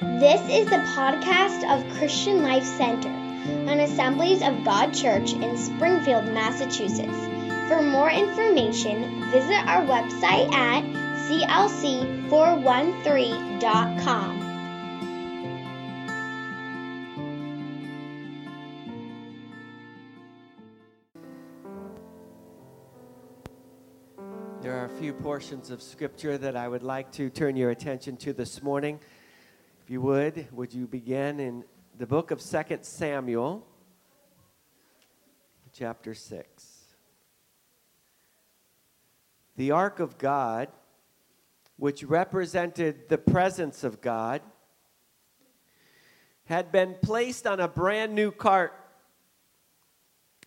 This is the podcast of Christian Life Center, an Assemblies of God church in Springfield, Massachusetts. For more information, visit our website at clc413.com. There are a few portions of scripture that I would like to turn your attention to this morning. If you would, would you begin in the book of 2 Samuel, chapter 6. The ark of God, which represented the presence of God, had been placed on a brand new cart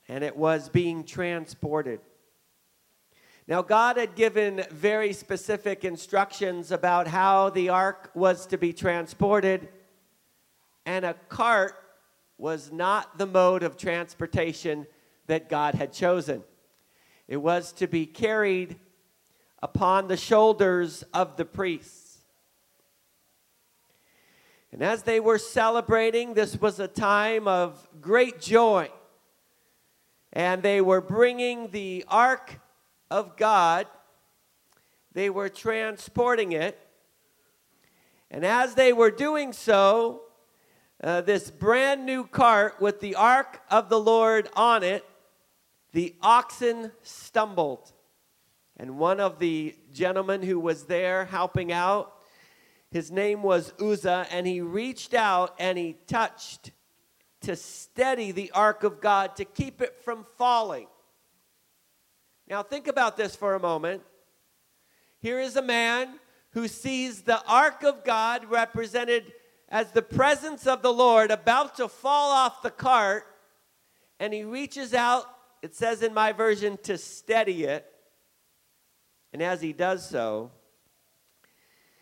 and it was being transported. Now, God had given very specific instructions about how the ark was to be transported, and a cart was not the mode of transportation that God had chosen. It was to be carried upon the shoulders of the priests. And as they were celebrating, this was a time of great joy. And they were bringing the ark of God, they were transporting it. And as they were doing so, uh, this brand new cart with the ark of the Lord on it, the oxen stumbled. And one of the gentlemen who was there helping out, his name was Uzzah, and he reached out and he touched to steady the ark of God to keep it from falling. Now, think about this for a moment. Here is a man who sees the ark of God represented as the presence of the Lord about to fall off the cart, and he reaches out, it says in my version, to steady it. And as he does so,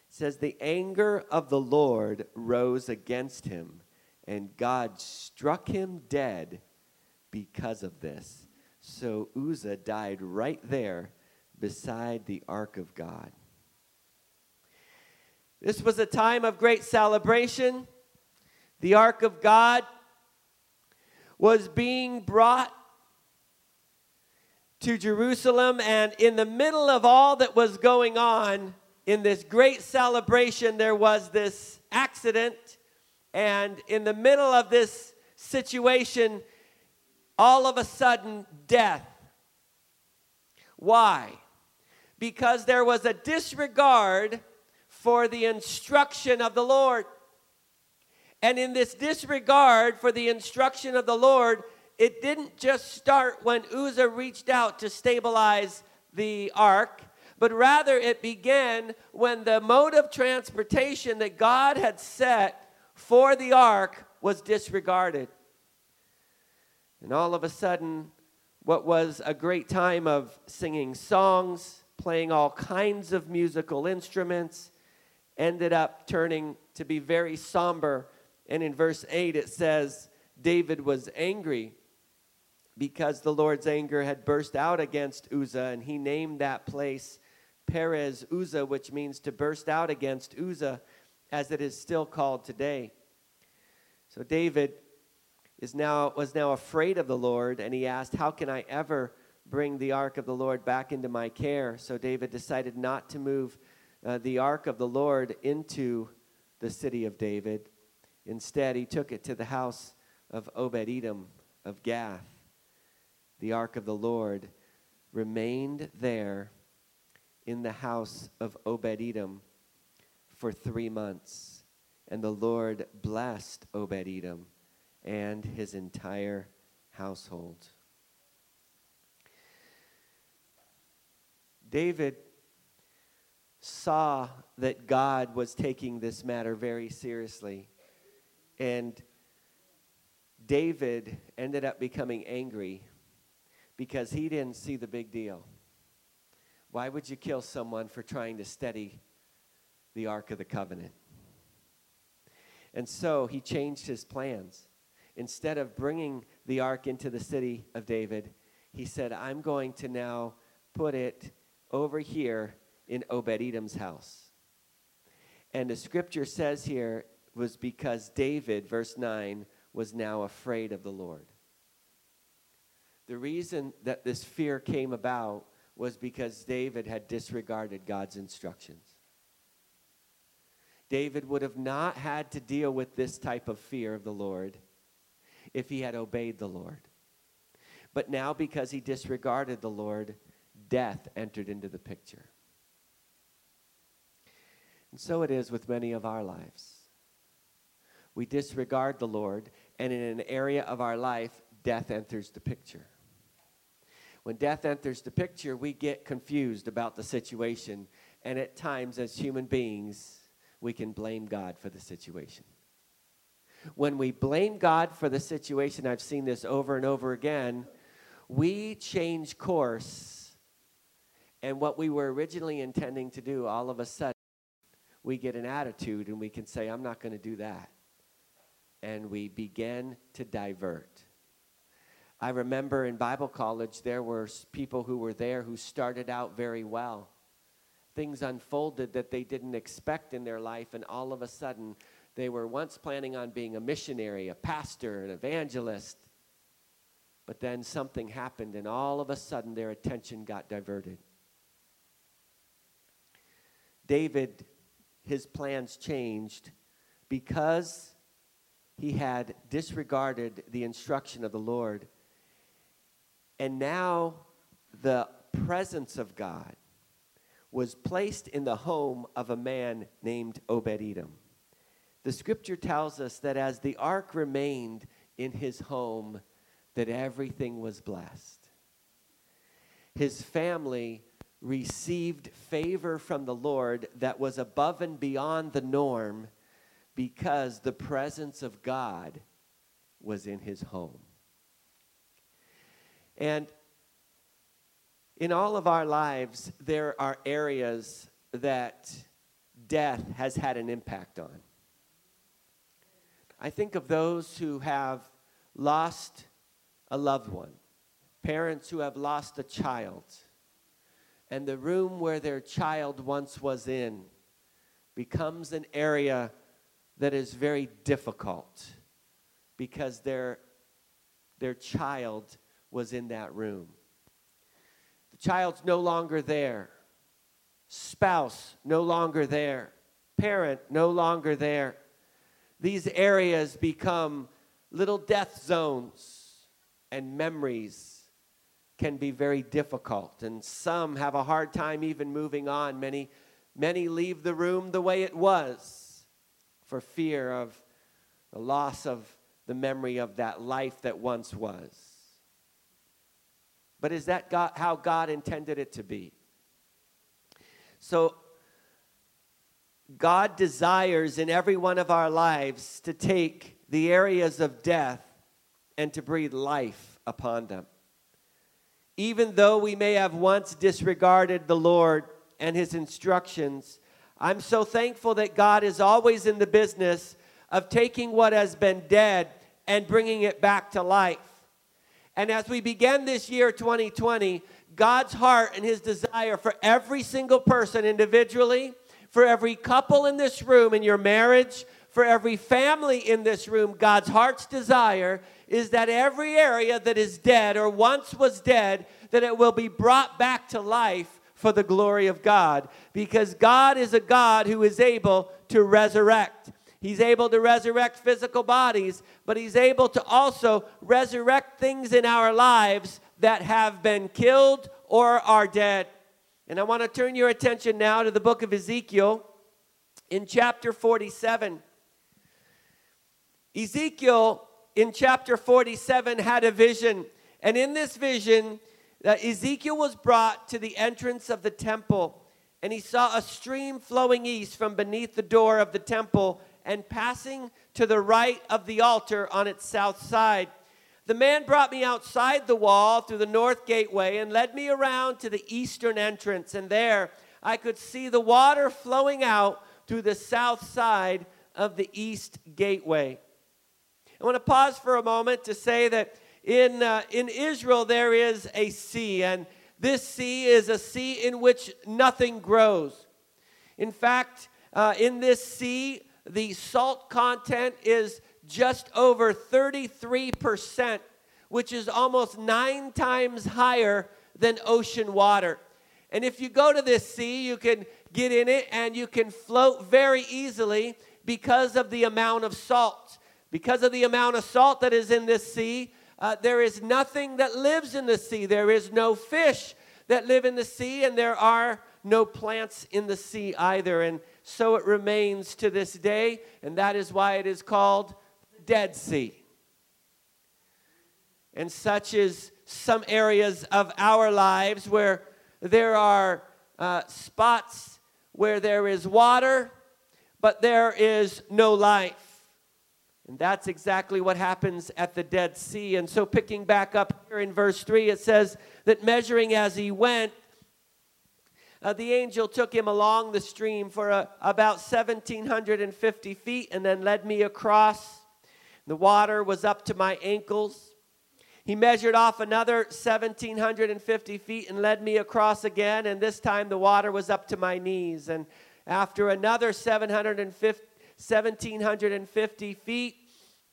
it says, The anger of the Lord rose against him, and God struck him dead because of this. So Uzzah died right there beside the ark of God. This was a time of great celebration. The ark of God was being brought to Jerusalem, and in the middle of all that was going on, in this great celebration, there was this accident, and in the middle of this situation, all of a sudden death. Why? Because there was a disregard for the instruction of the Lord. And in this disregard for the instruction of the Lord, it didn't just start when Uzzah reached out to stabilize the ark, but rather it began when the mode of transportation that God had set for the ark was disregarded. And all of a sudden, what was a great time of singing songs, playing all kinds of musical instruments, ended up turning to be very somber. And in verse 8, it says, David was angry because the Lord's anger had burst out against Uzzah, and he named that place Perez Uzzah, which means to burst out against Uzzah, as it is still called today. So David is now, was now afraid of the Lord, and he asked, How can I ever bring the ark of the Lord back into my care? So David decided not to move uh, the ark of the Lord into the city of David. Instead, he took it to the house of Obed Edom of Gath. The ark of the Lord remained there in the house of Obed Edom for three months. And the Lord blessed Obed Edom and his entire household. David saw that God was taking this matter very seriously. And David ended up becoming angry because he didn't see the big deal. Why would you kill someone for trying to steady the Ark of the Covenant? And so he changed his plans instead of bringing the ark into the city of David, he said, I'm going to now put it over here in Obed Edom's house. And the scripture says here, was because David, verse 9, was now afraid of the Lord. The reason that this fear came about was because David had disregarded God's instructions. David would have not had to deal with this type of fear of the Lord if he had obeyed the Lord. But now, because he disregarded the Lord, death entered into the picture. And so it is with many of our lives. We disregard the Lord, and in an area of our life, death enters the picture. When death enters the picture, we get confused about the situation, and at times, as human beings, we can blame God for the situation. When we blame God for the situation, I've seen this over and over again, we change course, and what we were originally intending to do, all of a sudden, we get an attitude and we can say, I'm not going to do that. And we begin to divert. I remember in Bible college, there were people who were there who started out very well. Things unfolded that they didn't expect in their life, and all of a sudden, they were once planning on being a missionary, a pastor, an evangelist. But then something happened, and all of a sudden, their attention got diverted. David, his plans changed because he had disregarded the instruction of the Lord and now the presence of God was placed in the home of a man named Obed Edom. The scripture tells us that as the ark remained in his home, that everything was blessed. His family received favor from the Lord that was above and beyond the norm because the presence of God was in his home. And in all of our lives, there are areas that death has had an impact on. I think of those who have lost a loved one, parents who have lost a child, and the room where their child once was in becomes an area that is very difficult because their, their child was in that room. The child's no longer there, spouse no longer there, parent no longer there. These areas become little death zones, and memories can be very difficult. And some have a hard time even moving on. Many, many leave the room the way it was for fear of the loss of the memory of that life that once was. But is that God, how God intended it to be? So, God desires in every one of our lives to take the areas of death and to breathe life upon them. Even though we may have once disregarded the Lord and his instructions, I'm so thankful that God is always in the business of taking what has been dead and bringing it back to life. And as we begin this year 2020, God's heart and his desire for every single person individually, for every couple in this room in your marriage, for every family in this room, God's heart's desire is that every area that is dead or once was dead, that it will be brought back to life for the glory of God. Because God is a God who is able to resurrect. He's able to resurrect physical bodies, but He's able to also resurrect things in our lives that have been killed or are dead. And I want to turn your attention now to the book of Ezekiel in chapter 47. Ezekiel in chapter 47 had a vision, and in this vision, that Ezekiel was brought to the entrance of the temple, and he saw a stream flowing east from beneath the door of the temple and passing to the right of the altar on its south side. The man brought me outside the wall through the north gateway and led me around to the eastern entrance, and there I could see the water flowing out through the south side of the east gateway. I want to pause for a moment to say that in, uh, in Israel there is a sea, and this sea is a sea in which nothing grows. In fact, uh, in this sea, the salt content is just over 33%, which is almost nine times higher than ocean water. And if you go to this sea, you can get in it and you can float very easily because of the amount of salt. Because of the amount of salt that is in this sea, uh, there is nothing that lives in the sea. There is no fish that live in the sea, and there are no plants in the sea either. And so it remains to this day, and that is why it is called Dead Sea. And such is some areas of our lives where there are uh, spots where there is water, but there is no life. And that's exactly what happens at the Dead Sea. And so, picking back up here in verse 3, it says that measuring as he went, uh, the angel took him along the stream for uh, about 1,750 feet and then led me across. The water was up to my ankles. He measured off another 1,750 feet and led me across again, and this time the water was up to my knees. And after another 750, 1,750 feet,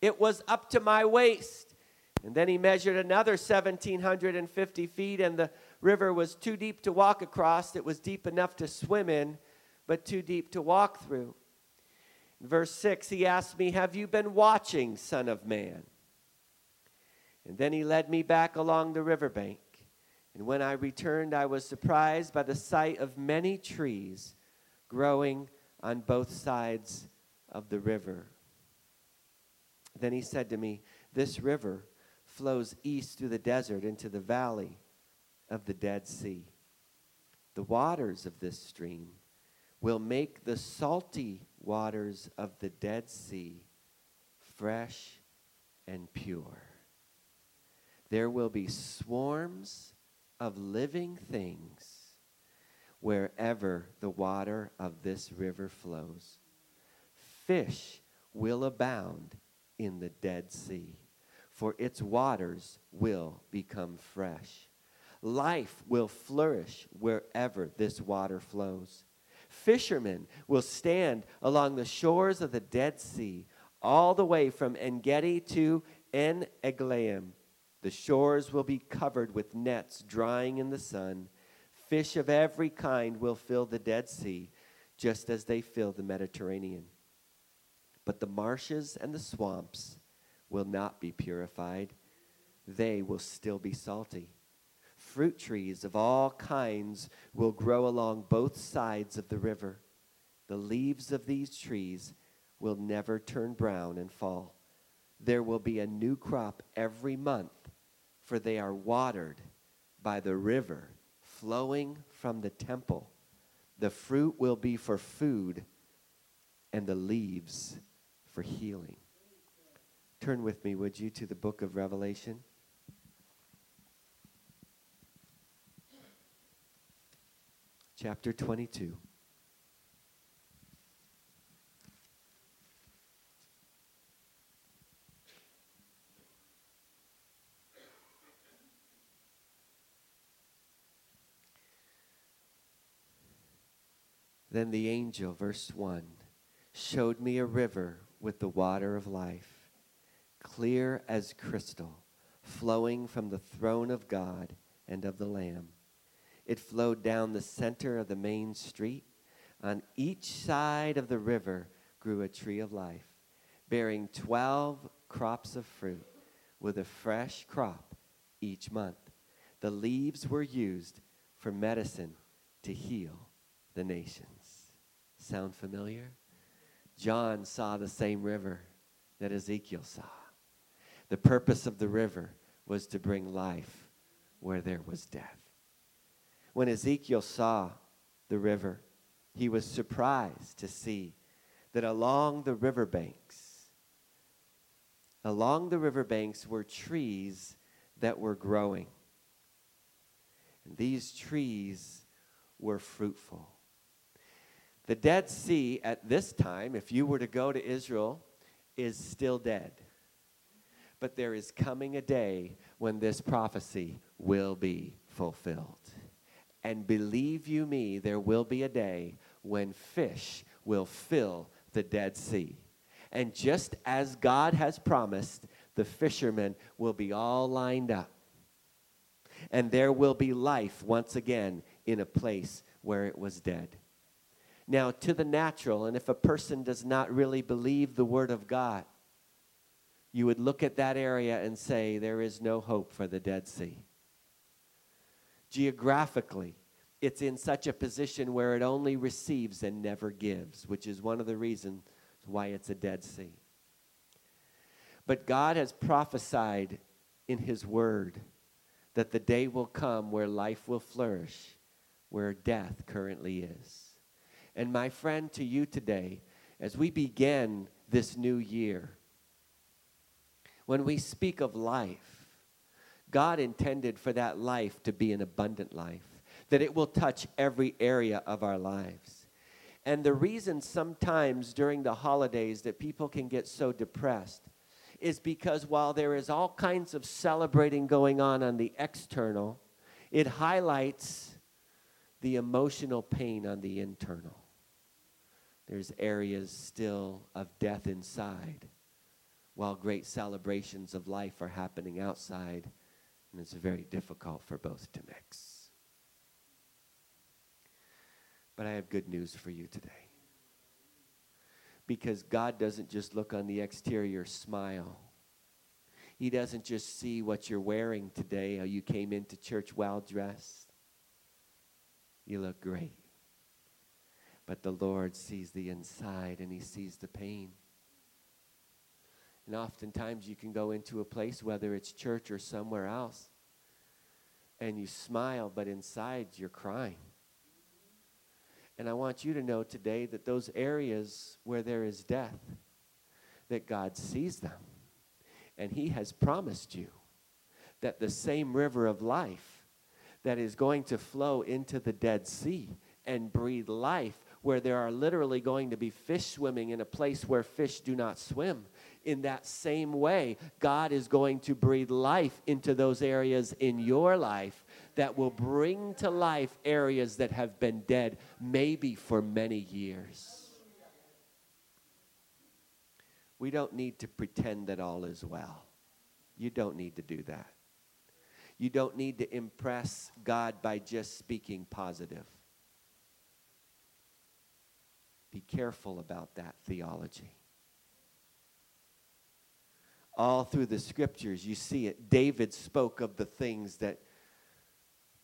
it was up to my waist. And then he measured another 1,750 feet, and the river was too deep to walk across. It was deep enough to swim in, but too deep to walk through. Verse 6, he asked me, Have you been watching, Son of Man? And then he led me back along the riverbank. And when I returned, I was surprised by the sight of many trees growing on both sides of the river. Then he said to me, This river flows east through the desert into the valley of the Dead Sea. The waters of this stream will make the salty waters of the Dead Sea fresh and pure. There will be swarms of living things wherever the water of this river flows. Fish will abound in the Dead Sea, for its waters will become fresh. Life will flourish wherever this water flows. Fishermen will stand along the shores of the Dead Sea, all the way from En Gedi to En Eglaim. The shores will be covered with nets drying in the sun. Fish of every kind will fill the Dead Sea, just as they fill the Mediterranean. But the marshes and the swamps will not be purified, they will still be salty. Fruit trees of all kinds will grow along both sides of the river. The leaves of these trees will never turn brown and fall. There will be a new crop every month, for they are watered by the river flowing from the temple. The fruit will be for food, and the leaves for healing. Turn with me, would you, to the book of Revelation? Chapter 22. Then the angel, verse 1, showed me a river with the water of life, clear as crystal, flowing from the throne of God and of the Lamb. It flowed down the center of the main street. On each side of the river grew a tree of life, bearing 12 crops of fruit, with a fresh crop each month. The leaves were used for medicine to heal the nations. Sound familiar? John saw the same river that Ezekiel saw. The purpose of the river was to bring life where there was death. When Ezekiel saw the river, he was surprised to see that along the riverbanks, along the riverbanks were trees that were growing. And these trees were fruitful. The Dead Sea at this time, if you were to go to Israel, is still dead. But there is coming a day when this prophecy will be fulfilled. And believe you me, there will be a day when fish will fill the Dead Sea. And just as God has promised, the fishermen will be all lined up. And there will be life once again in a place where it was dead. Now, to the natural, and if a person does not really believe the Word of God, you would look at that area and say, There is no hope for the Dead Sea. Geographically, it's in such a position where it only receives and never gives, which is one of the reasons why it's a Dead Sea. But God has prophesied in His Word that the day will come where life will flourish, where death currently is. And my friend, to you today, as we begin this new year, when we speak of life, God intended for that life to be an abundant life, that it will touch every area of our lives. And the reason sometimes during the holidays that people can get so depressed is because while there is all kinds of celebrating going on on the external, it highlights the emotional pain on the internal. There's areas still of death inside, while great celebrations of life are happening outside, and it's very difficult for both to mix. But I have good news for you today. Because God doesn't just look on the exterior smile. He doesn't just see what you're wearing today, how you came into church well dressed. You look great. But the Lord sees the inside and He sees the pain. And oftentimes you can go into a place, whether it's church or somewhere else, and you smile, but inside you're crying. And I want you to know today that those areas where there is death, that God sees them. And He has promised you that the same river of life that is going to flow into the Dead Sea and breathe life where there are literally going to be fish swimming in a place where fish do not swim. In that same way, God is going to breathe life into those areas in your life that will bring to life areas that have been dead, maybe for many years. We don't need to pretend that all is well. You don't need to do that. You don't need to impress God by just speaking positive. Be careful about that theology. All through the scriptures, you see it. David spoke of the things that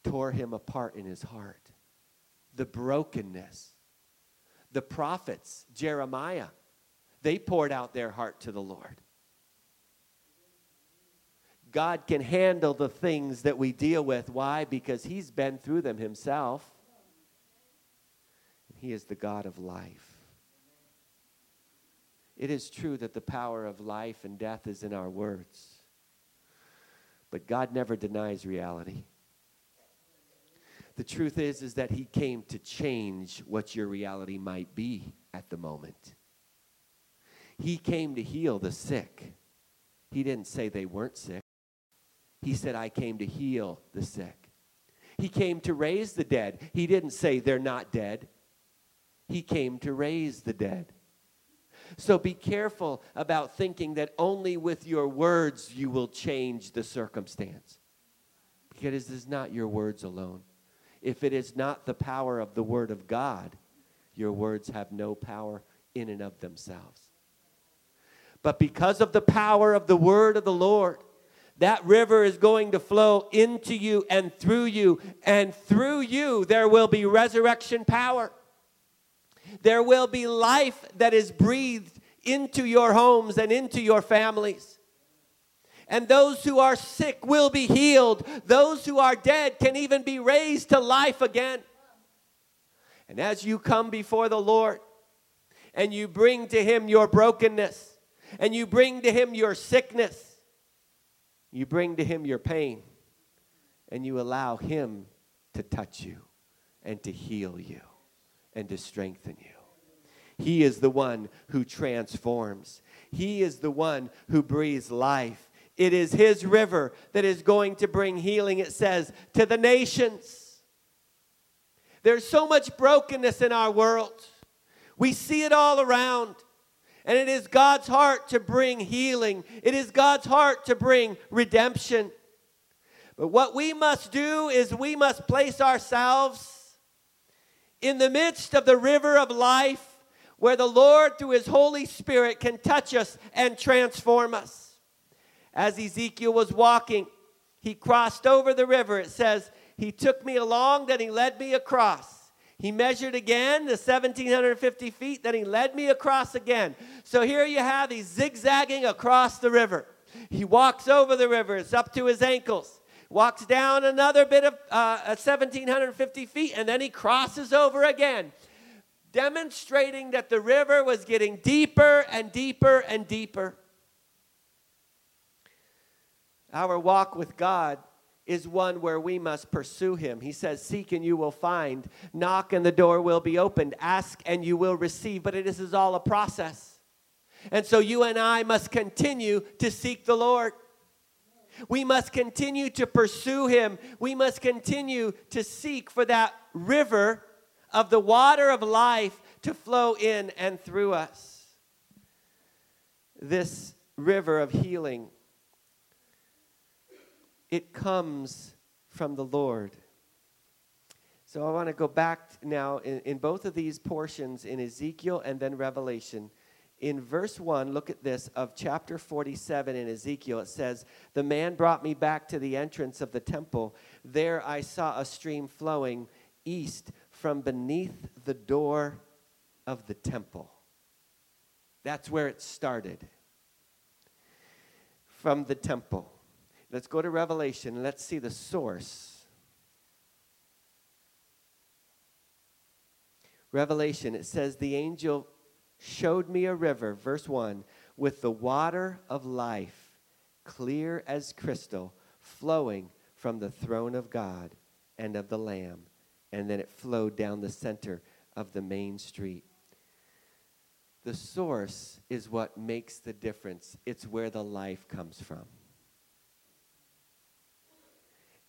tore him apart in his heart the brokenness. The prophets, Jeremiah, they poured out their heart to the Lord. God can handle the things that we deal with. Why? Because He's been through them Himself. He is the God of life. It is true that the power of life and death is in our words. But God never denies reality. The truth is is that he came to change what your reality might be at the moment. He came to heal the sick. He didn't say they weren't sick. He said I came to heal the sick. He came to raise the dead. He didn't say they're not dead. He came to raise the dead. So be careful about thinking that only with your words you will change the circumstance. Because it is not your words alone. If it is not the power of the Word of God, your words have no power in and of themselves. But because of the power of the Word of the Lord, that river is going to flow into you and through you, and through you there will be resurrection power. There will be life that is breathed into your homes and into your families. And those who are sick will be healed. Those who are dead can even be raised to life again. And as you come before the Lord and you bring to Him your brokenness and you bring to Him your sickness, you bring to Him your pain, and you allow Him to touch you and to heal you and to strengthen you. He is the one who transforms. He is the one who breathes life. It is His river that is going to bring healing, it says, to the nations. There's so much brokenness in our world. We see it all around. And it is God's heart to bring healing, it is God's heart to bring redemption. But what we must do is we must place ourselves in the midst of the river of life where the Lord, through His Holy Spirit, can touch us and transform us. As Ezekiel was walking, he crossed over the river. It says, He took me along, then He led me across. He measured again the 1,750 feet, then he led me across again. So here you have, he's zigzagging across the river. He walks over the river, it's up to his ankles. Walks down another bit of uh, 1,750 feet, and then he crosses over again, demonstrating that the river was getting deeper and deeper and deeper. Our walk with God is one where we must pursue him. He says, Seek and you will find, knock and the door will be opened, ask and you will receive. But it is all a process. And so you and I must continue to seek the Lord. We must continue to pursue him. We must continue to seek for that river of the water of life to flow in and through us. This river of healing it comes from the Lord. So I want to go back now in, in both of these portions in Ezekiel and then Revelation. In verse 1, look at this, of chapter 47 in Ezekiel, it says, The man brought me back to the entrance of the temple. There I saw a stream flowing east from beneath the door of the temple. That's where it started. From the temple. Let's go to Revelation. Let's see the source. Revelation, it says, The angel showed me a river, verse 1, with the water of life, clear as crystal, flowing from the throne of God and of the Lamb. And then it flowed down the center of the main street. The source is what makes the difference, it's where the life comes from.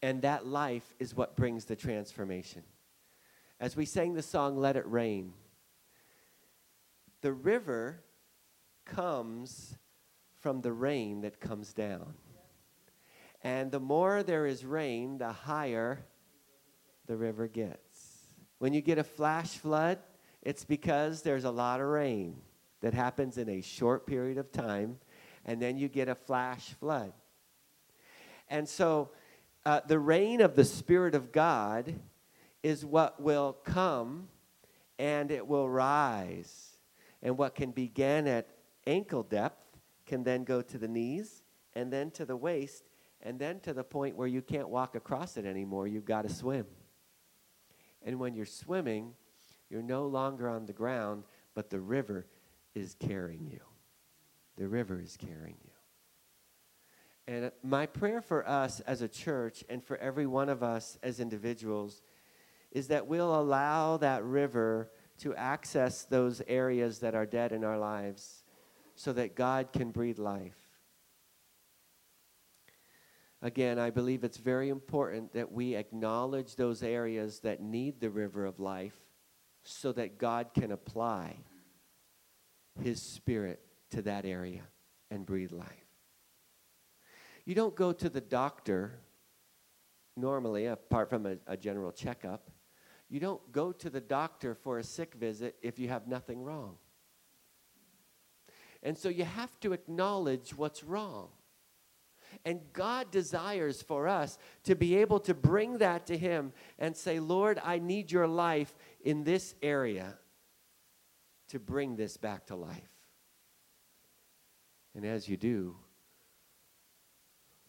And that life is what brings the transformation. As we sang the song, Let It Rain, the river comes from the rain that comes down. And the more there is rain, the higher the river gets. When you get a flash flood, it's because there's a lot of rain that happens in a short period of time, and then you get a flash flood. And so uh, the rain of the Spirit of God is what will come and it will rise. And what can begin at ankle depth can then go to the knees and then to the waist and then to the point where you can't walk across it anymore. You've got to swim. And when you're swimming, you're no longer on the ground, but the river is carrying you. The river is carrying you. And uh, my prayer for us as a church and for every one of us as individuals is that we'll allow that river to access those areas that are dead in our lives so that God can breathe life. Again, I believe it's very important that we acknowledge those areas that need the river of life so that God can apply His Spirit to that area and breathe life. You don't go to the doctor normally, apart from a, a general checkup. You don't go to the doctor for a sick visit if you have nothing wrong. And so you have to acknowledge what's wrong. And God desires for us to be able to bring that to Him and say, Lord, I need your life in this area to bring this back to life. And as you do,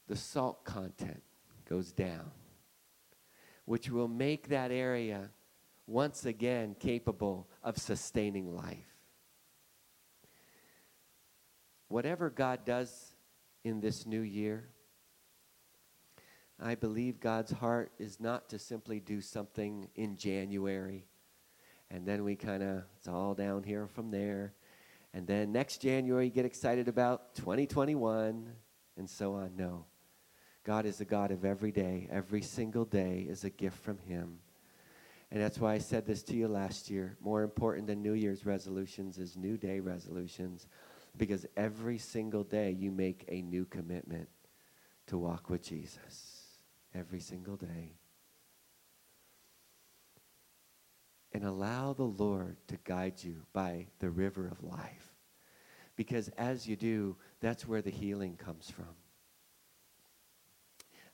the salt content goes down, which will make that area once again capable of sustaining life. Whatever God does in this new year, I believe God's heart is not to simply do something in January and then we kind of, it's all down here from there. And then next January, you get excited about 2021 and so on. No. God is a God of every day. Every single day is a gift from Him. And that's why I said this to you last year. More important than New Year's resolutions is New Day resolutions because every single day you make a new commitment to walk with Jesus. Every single day. And allow the Lord to guide you by the river of life. Because as you do, that's where the healing comes from.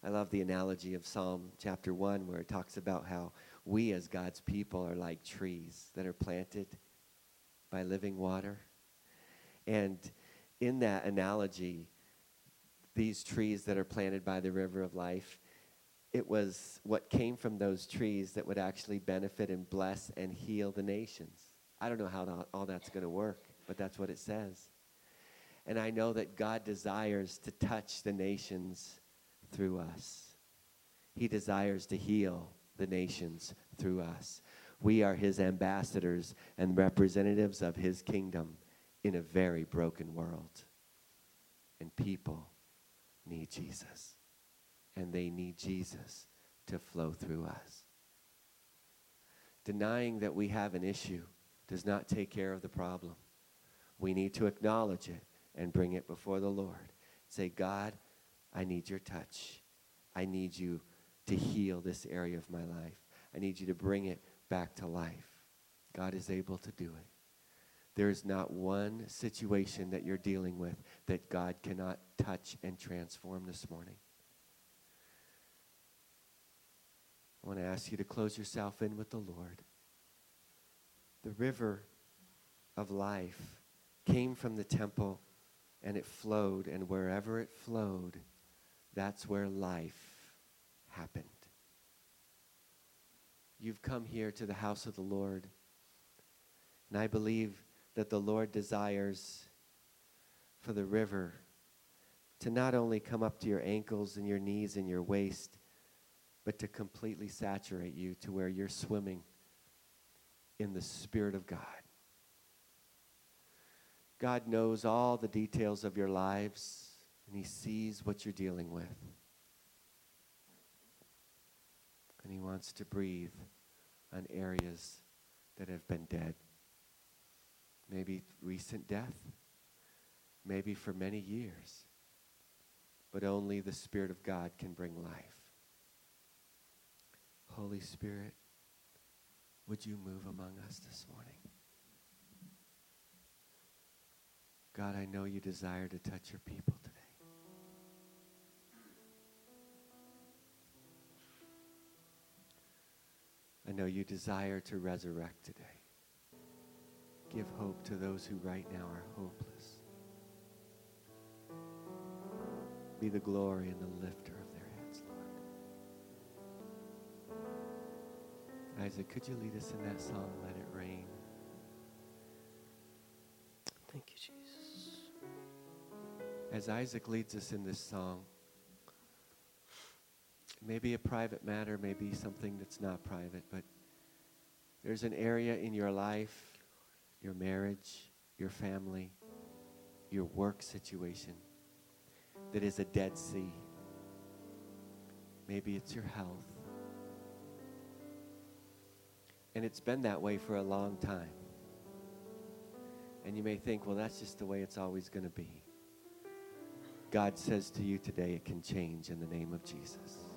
I love the analogy of Psalm chapter 1 where it talks about how we as God's people are like trees that are planted by living water. And in that analogy, these trees that are planted by the river of life, it was what came from those trees that would actually benefit and bless and heal the nations. I don't know how all that's going to work, but that's what it says. And I know that God desires to touch the nations through us. He desires to heal the nations through us. We are his ambassadors and representatives of his kingdom in a very broken world. And people need Jesus. And they need Jesus to flow through us. Denying that we have an issue does not take care of the problem. We need to acknowledge it and bring it before the Lord. Say, God, I need your touch. I need you to heal this area of my life. I need you to bring it back to life. God is able to do it. There is not one situation that you're dealing with that God cannot touch and transform this morning. I want to ask you to close yourself in with the Lord. The river of life came from the temple and it flowed, and wherever it flowed, that's where life happened. You've come here to the house of the Lord, and I believe that the Lord desires for the river to not only come up to your ankles and your knees and your waist, but to completely saturate you to where you're swimming in the Spirit of God. God knows all the details of your lives, and He sees what you're dealing with. And He wants to breathe on areas that have been dead. Maybe recent death, maybe for many years. But only the Spirit of God can bring life. Holy Spirit, would you move among us this morning? God, I know you desire to touch your people today. I know you desire to resurrect today. Give hope to those who right now are hopeless. Be the glory and the lifter of their heads, Lord. Isaac, could you lead us in that song, Let It Rain? Thank you, Jesus. As Isaac leads us in this song, maybe a private matter, maybe something that's not private, but there's an area in your life, your marriage, your family, your work situation that is a dead sea. Maybe it's your health. And it's been that way for a long time. And you may think, well, that's just the way it's always going to be. God says to you today, it can change in the name of Jesus.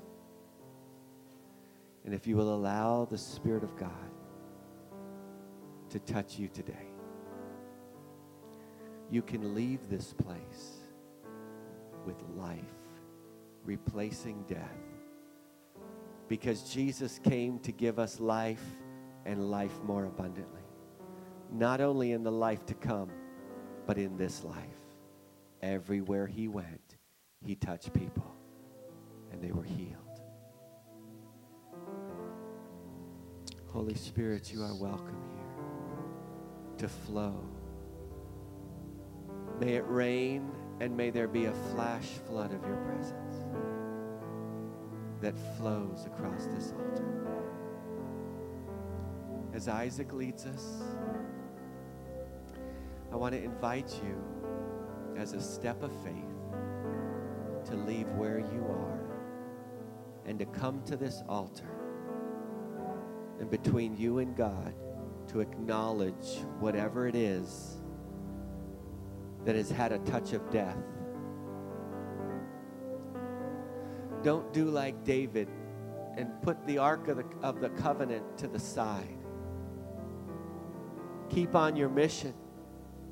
And if you will allow the Spirit of God to touch you today, you can leave this place with life, replacing death. Because Jesus came to give us life and life more abundantly. Not only in the life to come, but in this life. Everywhere he went, he touched people and they were healed. Holy Spirit, you are welcome to flow. May it rain and may there be a flash flood of your presence that flows across this altar. As Isaac leads us, I want to invite you as a step of faith to leave where you are and to come to this altar and between you and God to acknowledge whatever it is that has had a touch of death. Don't do like David and put the Ark of the, of the Covenant to the side. Keep on your mission.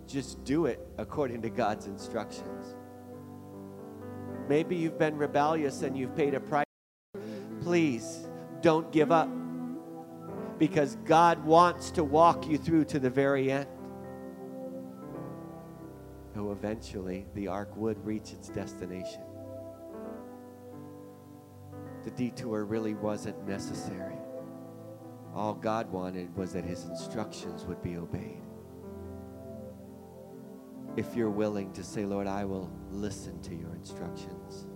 Just do it according to God's instructions. Maybe you've been rebellious and you've paid a price. Please don't give up because God wants to walk you through to the very end. Though eventually the ark would reach its destination. The detour really wasn't necessary. All God wanted was that his instructions would be obeyed. If you're willing to say, Lord, I will listen to your instructions,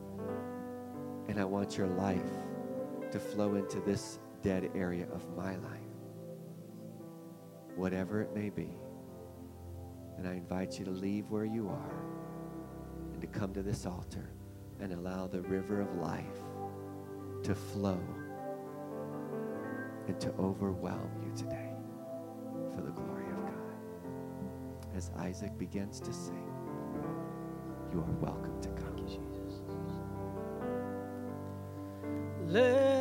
and I want your life to flow into this dead area of my life, whatever it may be. And I invite you to leave where you are and to come to this altar and allow the river of life to flow and to overwhelm you today for the glory of God. As Isaac begins to sing, you are welcome to come. Jesus. Let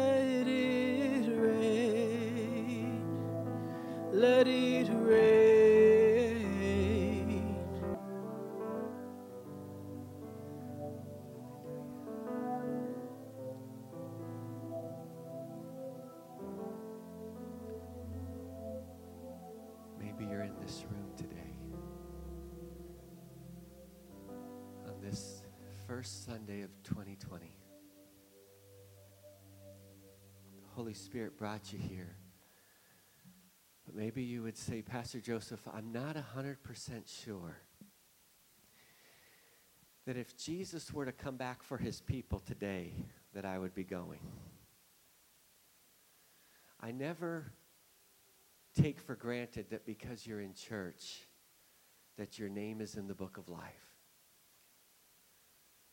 Spirit brought you here. But maybe you would say, Pastor Joseph, I'm not 100% sure that if Jesus were to come back for his people today, that I would be going. I never take for granted that because you're in church, that your name is in the book of life.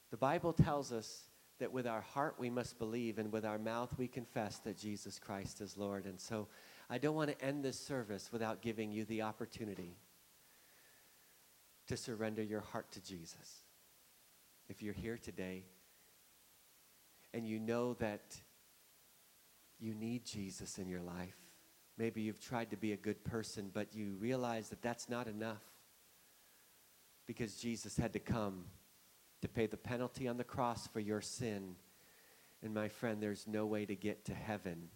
The Bible tells us that with our heart we must believe, and with our mouth we confess that Jesus Christ is Lord. And so I don't want to end this service without giving you the opportunity to surrender your heart to Jesus. If you're here today and you know that you need Jesus in your life, Maybe you've tried to be a good person, but you realize that that's not enough because Jesus had to come to pay the penalty on the cross for your sin. And my friend, there's no way to get to heaven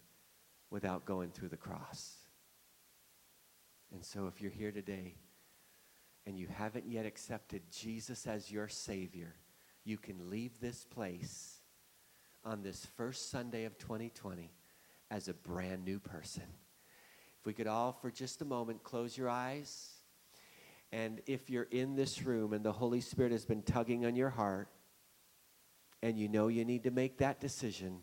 without going through the cross. And so if you're here today and you haven't yet accepted Jesus as your Savior, you can leave this place on this first Sunday of 2020 as a brand new person. If we could all, for just a moment, close your eyes. And if you're in this room and the Holy Spirit has been tugging on your heart, and you know you need to make that decision,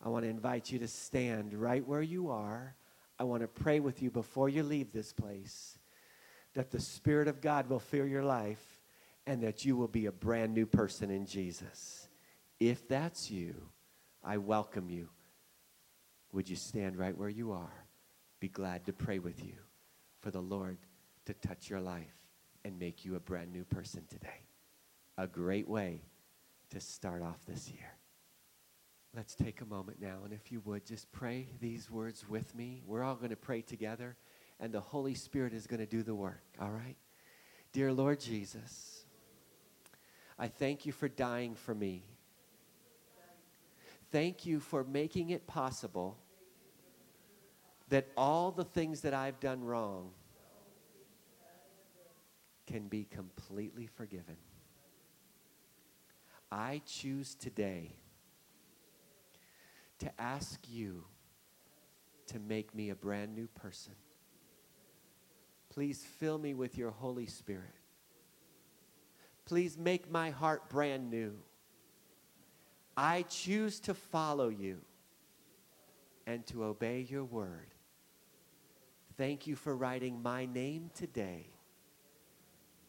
I want to invite you to stand right where you are. I want to pray with you before you leave this place that the Spirit of God will fill your life and that you will be a brand new person in Jesus. If that's you, I welcome you. Would you stand right where you are? Be glad to pray with you for the Lord to touch your life and make you a brand new person today. A great way to start off this year. Let's take a moment now, and if you would, just pray these words with me. We're all going to pray together, and the Holy Spirit is going to do the work, all right? Dear Lord Jesus, I thank you for dying for me. Thank you for making it possible that all the things that I've done wrong can be completely forgiven. I choose today to ask you to make me a brand new person. Please fill me with your Holy Spirit. Please make my heart brand new. I choose to follow you and to obey your word. Thank you for writing my name today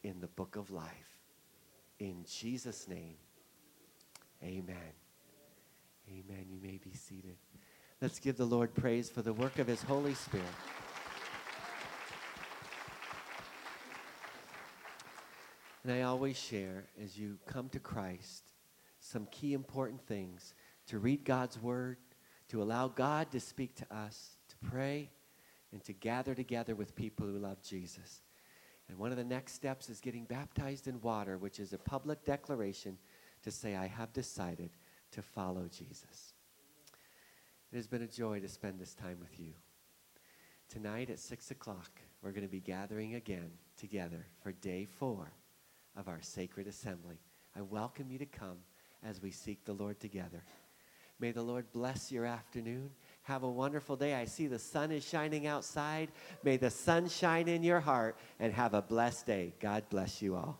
in the book of life. In Jesus' name, amen. Amen. You may be seated. Let's give the Lord praise for the work of His Holy Spirit. And I always share as you come to Christ some key important things to read God's Word, to allow God to speak to us, to pray, and to gather together with people who love Jesus. And one of the next steps is getting baptized in water, which is a public declaration to say, I have decided to follow Jesus. It has been a joy to spend this time with you. Tonight at 6 o'clock, we're going to be gathering again together for day four of our sacred assembly. I welcome you to come as we seek the Lord together. May the Lord bless your afternoon. Have a wonderful day. I see the sun is shining outside. May the sun shine in your heart and have a blessed day. God bless you all.